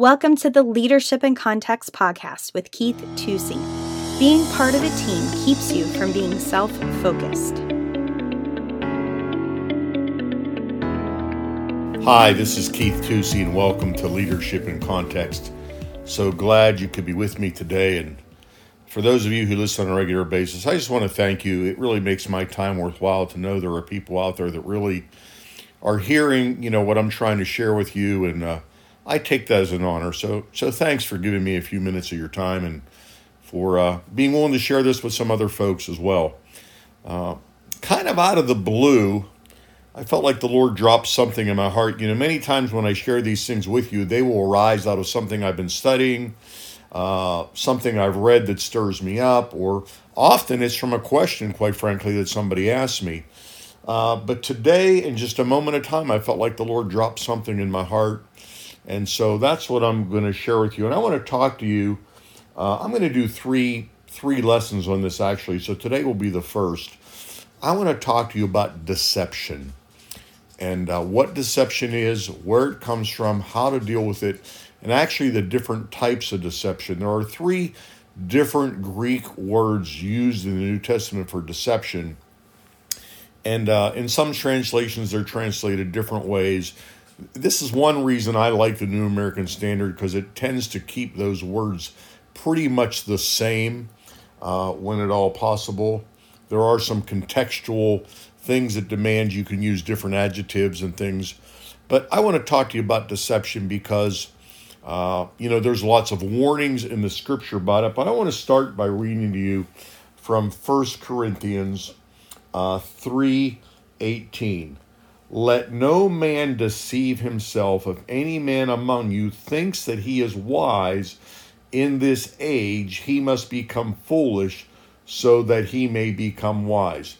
Welcome to the Leadership in Context podcast with Keith Tusey. Being part of a team keeps you from being self focused. Hi, this is Keith Tusey, and welcome to Leadership in Context. So glad you could be with me today. And for those of you who listen on a regular basis, I just want to thank you. It really makes my time worthwhile to know there are people out there that really are hearing, you know, what I'm trying to share with you, and uh, I take that as an honor. So, so thanks for giving me a few minutes of your time and for uh, being willing to share this with some other folks as well. Uh, kind of out of the blue, I felt like the Lord dropped something in my heart. You know, many times when I share these things with you, they will arise out of something I've been studying, uh, something I've read that stirs me up, or often it's from a question, quite frankly, that somebody asked me. Uh, but today, in just a moment of time, I felt like the Lord dropped something in my heart and so that's what I'm going to share with you. And I want to talk to you. Uh, I'm going to do three three lessons on this actually. So today will be the first. I want to talk to you about deception and uh, what deception is, where it comes from, how to deal with it, and actually the different types of deception. There are three different Greek words used in the New Testament for deception. And uh, in some translations, they're translated different ways this is one reason I like the New American Standard because it tends to keep those words pretty much the same uh, when at all possible. There are some contextual things that demand you can use different adjectives and things. But I want to talk to you about deception because, uh, you know, there's lots of warnings in the scripture about it. But I want to start by reading to you from 1 Corinthians uh, 3 18. Let no man deceive himself. If any man among you thinks that he is wise in this age, he must become foolish so that he may become wise.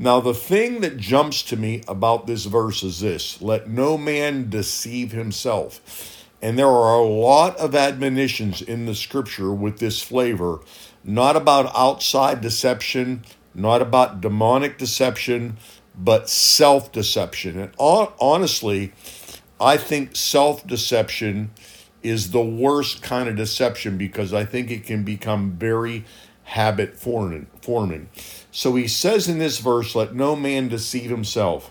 Now, the thing that jumps to me about this verse is this let no man deceive himself. And there are a lot of admonitions in the scripture with this flavor, not about outside deception, not about demonic deception, but self deception. And honestly, I think self deception is the worst kind of deception because I think it can become very habit forming. So he says in this verse, Let no man deceive himself.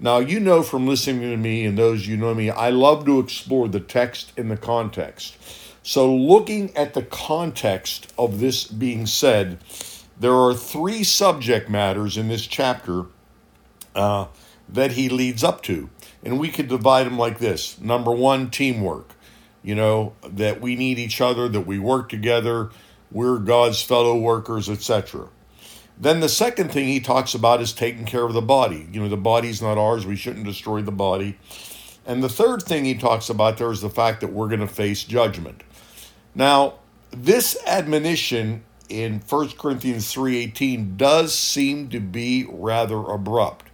Now, you know from listening to me and those you know me, I love to explore the text and the context. So, looking at the context of this being said, there are three subject matters in this chapter uh, that he leads up to. And we could divide them like this number one, teamwork. You know, that we need each other, that we work together, we're God's fellow workers, etc. Then the second thing he talks about is taking care of the body. You know, the body's not ours, we shouldn't destroy the body. And the third thing he talks about there is the fact that we're going to face judgment. Now, this admonition in 1 Corinthians 3:18 does seem to be rather abrupt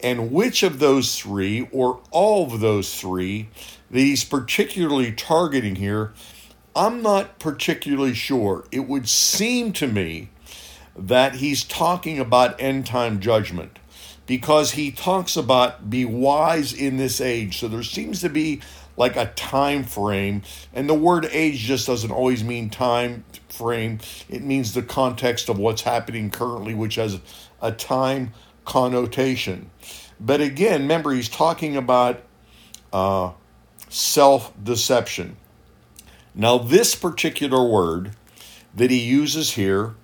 and which of those three, or all of those three, that he's particularly targeting here, I'm not particularly sure. It would seem to me that he's talking about end time judgment because he talks about be wise in this age. So there seems to be like a time frame, and the word age just doesn't always mean time frame. It means the context of what's happening currently, which has a time connotation. But again, remember, he's talking about uh, self deception. Now, this particular word that he uses here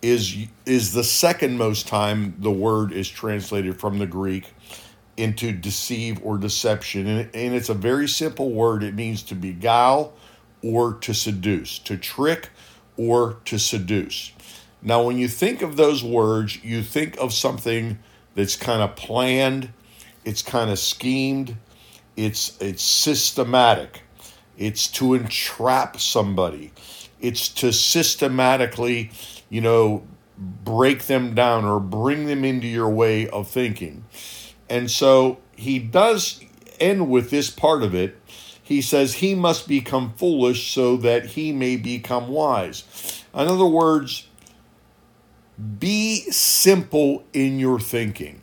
is, is the second most time the word is translated from the Greek into deceive or deception. And, and it's a very simple word. It means to beguile or to seduce, to trick or to seduce. Now, when you think of those words, you think of something that's kind of planned, it's kind of schemed, it's it's systematic. It's to entrap somebody. It's to systematically, you know, break them down or bring them into your way of thinking. And so he does end with this part of it. He says he must become foolish so that he may become wise. In other words, be simple in your thinking.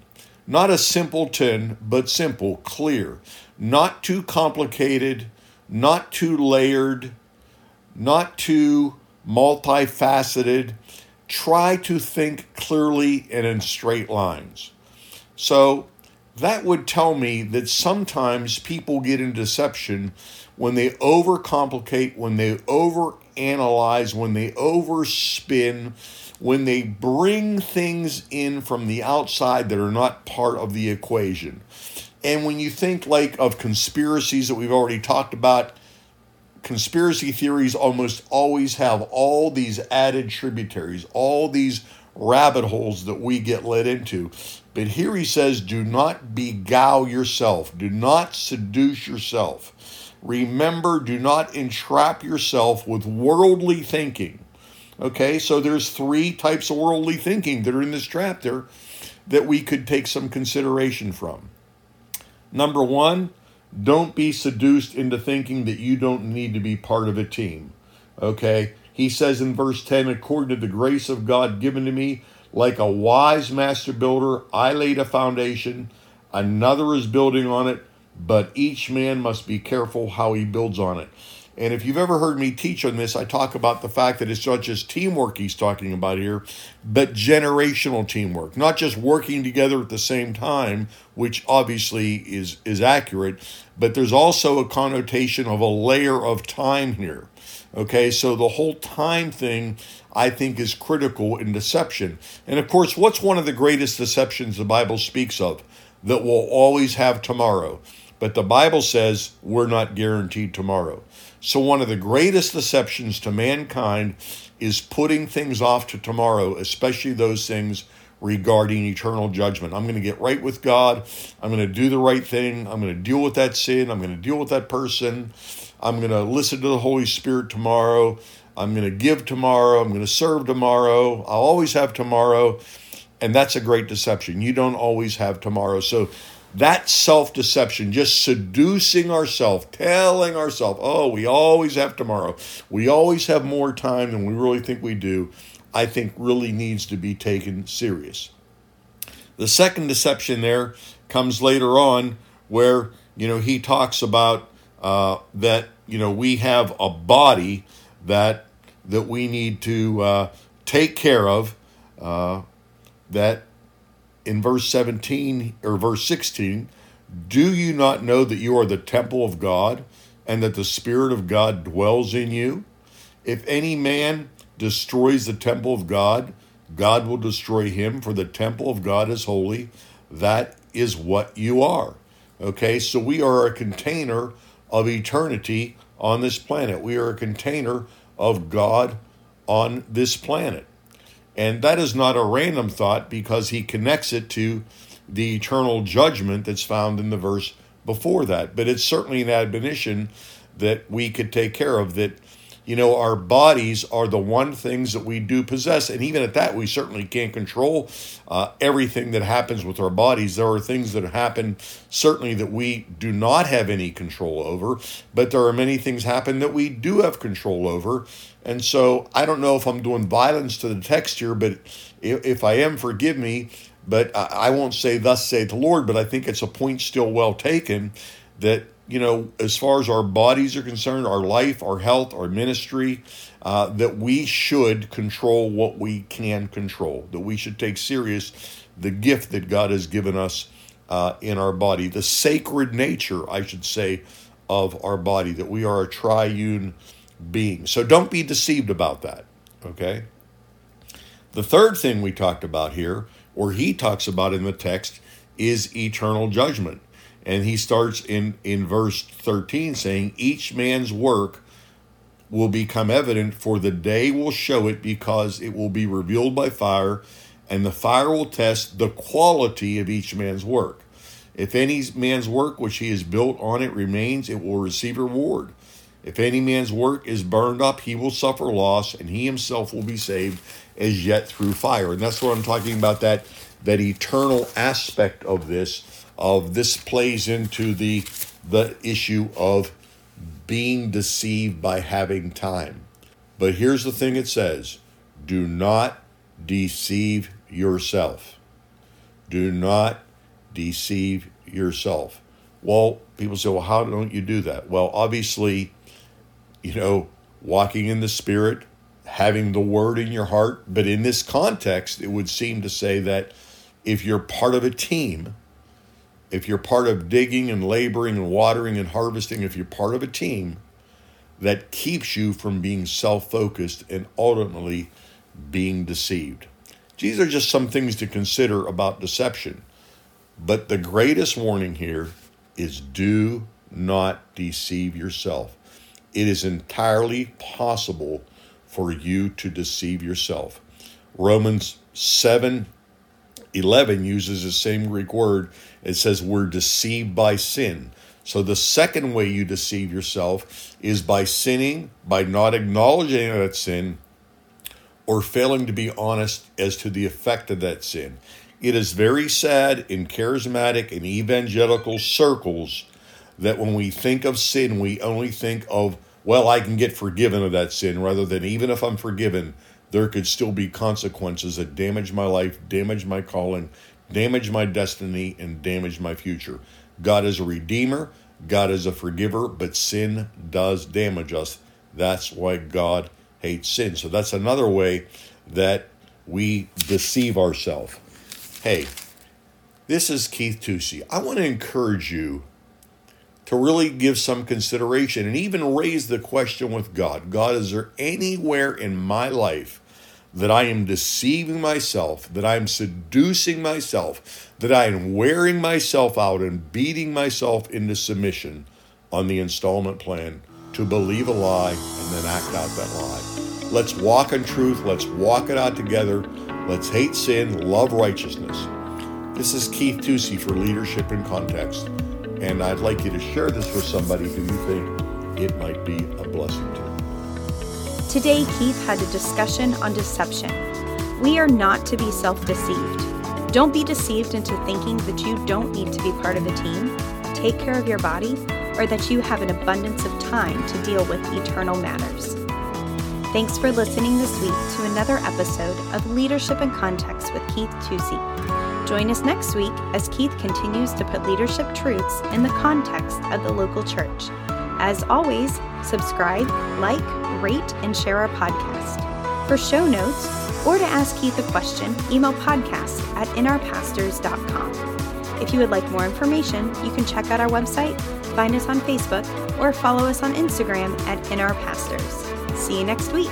Not a simpleton, but simple, clear. Not too complicated, not too layered, not too multifaceted. Try to think clearly and in straight lines. So that would tell me that sometimes people get in deception when they overcomplicate, when they overanalyze, when they overspin, when they bring things in from the outside that are not part of the equation. And when you think like of conspiracies that we've already talked about, conspiracy theories almost always have all these added tributaries, all these rabbit holes that we get led into. But here he says, do not beguile yourself, do not seduce yourself. Remember, do not entrap yourself with worldly thinking. Okay, so there's three types of worldly thinking that are in this chapter that we could take some consideration from. Number one, don't be seduced into thinking that you don't need to be part of a team. Okay? He says in verse 10 according to the grace of God given to me, like a wise master builder, I laid a foundation, another is building on it, but each man must be careful how he builds on it. And if you've ever heard me teach on this, I talk about the fact that it's not just teamwork he's talking about here, but generational teamwork. Not just working together at the same time, which obviously is, is accurate, but there's also a connotation of a layer of time here. Okay, so the whole time thing I think is critical in deception. And of course, what's one of the greatest deceptions the Bible speaks of? That we'll always have tomorrow. But the Bible says we're not guaranteed tomorrow. So, one of the greatest deceptions to mankind is putting things off to tomorrow, especially those things regarding eternal judgment. I'm going to get right with God. I'm going to do the right thing. I'm going to deal with that sin. I'm going to deal with that person. I'm going to listen to the Holy Spirit tomorrow. I'm going to give tomorrow. I'm going to serve tomorrow. I'll always have tomorrow. And that's a great deception. You don't always have tomorrow. So, that self deception, just seducing ourselves, telling ourselves, oh, we always have tomorrow, we always have more time than we really think we do, I think really needs to be taken serious. The second deception there comes later on where, you know, he talks about uh, that, you know, we have a body that that we need to uh, take care of, uh, that in verse 17 or verse 16, do you not know that you are the temple of God and that the Spirit of God dwells in you? If any man destroys the temple of God, God will destroy him, for the temple of God is holy. That is what you are. Okay, so we are a container of eternity on this planet. We are a container of God on this planet. And that is not a random thought because he connects it to the eternal judgment that's found in the verse before that. But it's certainly an admonition that we could take care of that you know our bodies are the one things that we do possess and even at that we certainly can't control uh, everything that happens with our bodies there are things that happen certainly that we do not have any control over but there are many things happen that we do have control over and so I don't know if I'm doing violence to the text here, but if, if I am, forgive me. But I, I won't say, Thus saith the Lord, but I think it's a point still well taken that, you know, as far as our bodies are concerned, our life, our health, our ministry, uh, that we should control what we can control, that we should take serious the gift that God has given us uh, in our body, the sacred nature, I should say, of our body, that we are a triune being. So don't be deceived about that, okay? The third thing we talked about here, or he talks about in the text, is eternal judgment. And he starts in, in verse 13 saying, Each man's work will become evident, for the day will show it, because it will be revealed by fire, and the fire will test the quality of each man's work. If any man's work which he has built on it remains, it will receive reward. If any man's work is burned up, he will suffer loss, and he himself will be saved as yet through fire. And that's what I'm talking about that that eternal aspect of this of this plays into the the issue of being deceived by having time. But here's the thing it says, do not deceive yourself. Do not deceive yourself. Well, people say, well, how don't you do that? Well, obviously, you know, walking in the Spirit, having the Word in your heart. But in this context, it would seem to say that if you're part of a team, if you're part of digging and laboring and watering and harvesting, if you're part of a team, that keeps you from being self focused and ultimately being deceived. These are just some things to consider about deception. But the greatest warning here is do not deceive yourself. It is entirely possible for you to deceive yourself. Romans 7 11 uses the same Greek word. It says we're deceived by sin. So the second way you deceive yourself is by sinning, by not acknowledging that sin, or failing to be honest as to the effect of that sin. It is very sad in charismatic and evangelical circles that when we think of sin, we only think of, well, I can get forgiven of that sin, rather than even if I'm forgiven, there could still be consequences that damage my life, damage my calling, damage my destiny, and damage my future. God is a redeemer, God is a forgiver, but sin does damage us. That's why God hates sin. So that's another way that we deceive ourselves. Hey, this is Keith Tusey. I want to encourage you to really give some consideration and even raise the question with God God, is there anywhere in my life that I am deceiving myself, that I am seducing myself, that I am wearing myself out and beating myself into submission on the installment plan to believe a lie and then act out that lie? Let's walk in truth. Let's walk it out together. Let's hate sin, love righteousness. This is Keith Tusey for Leadership in Context. And I'd like you to share this with somebody who you think it might be a blessing to. Today, Keith had a discussion on deception. We are not to be self deceived. Don't be deceived into thinking that you don't need to be part of a team, take care of your body, or that you have an abundance of time to deal with eternal matters. Thanks for listening this week to another episode of Leadership in Context with Keith Tusey. Join us next week as Keith continues to put leadership truths in the context of the local church. As always, subscribe, like, rate, and share our podcast. For show notes or to ask Keith a question, email podcast at inourpastors.com. If you would like more information, you can check out our website, find us on Facebook, or follow us on Instagram at inourpastors. See you next week.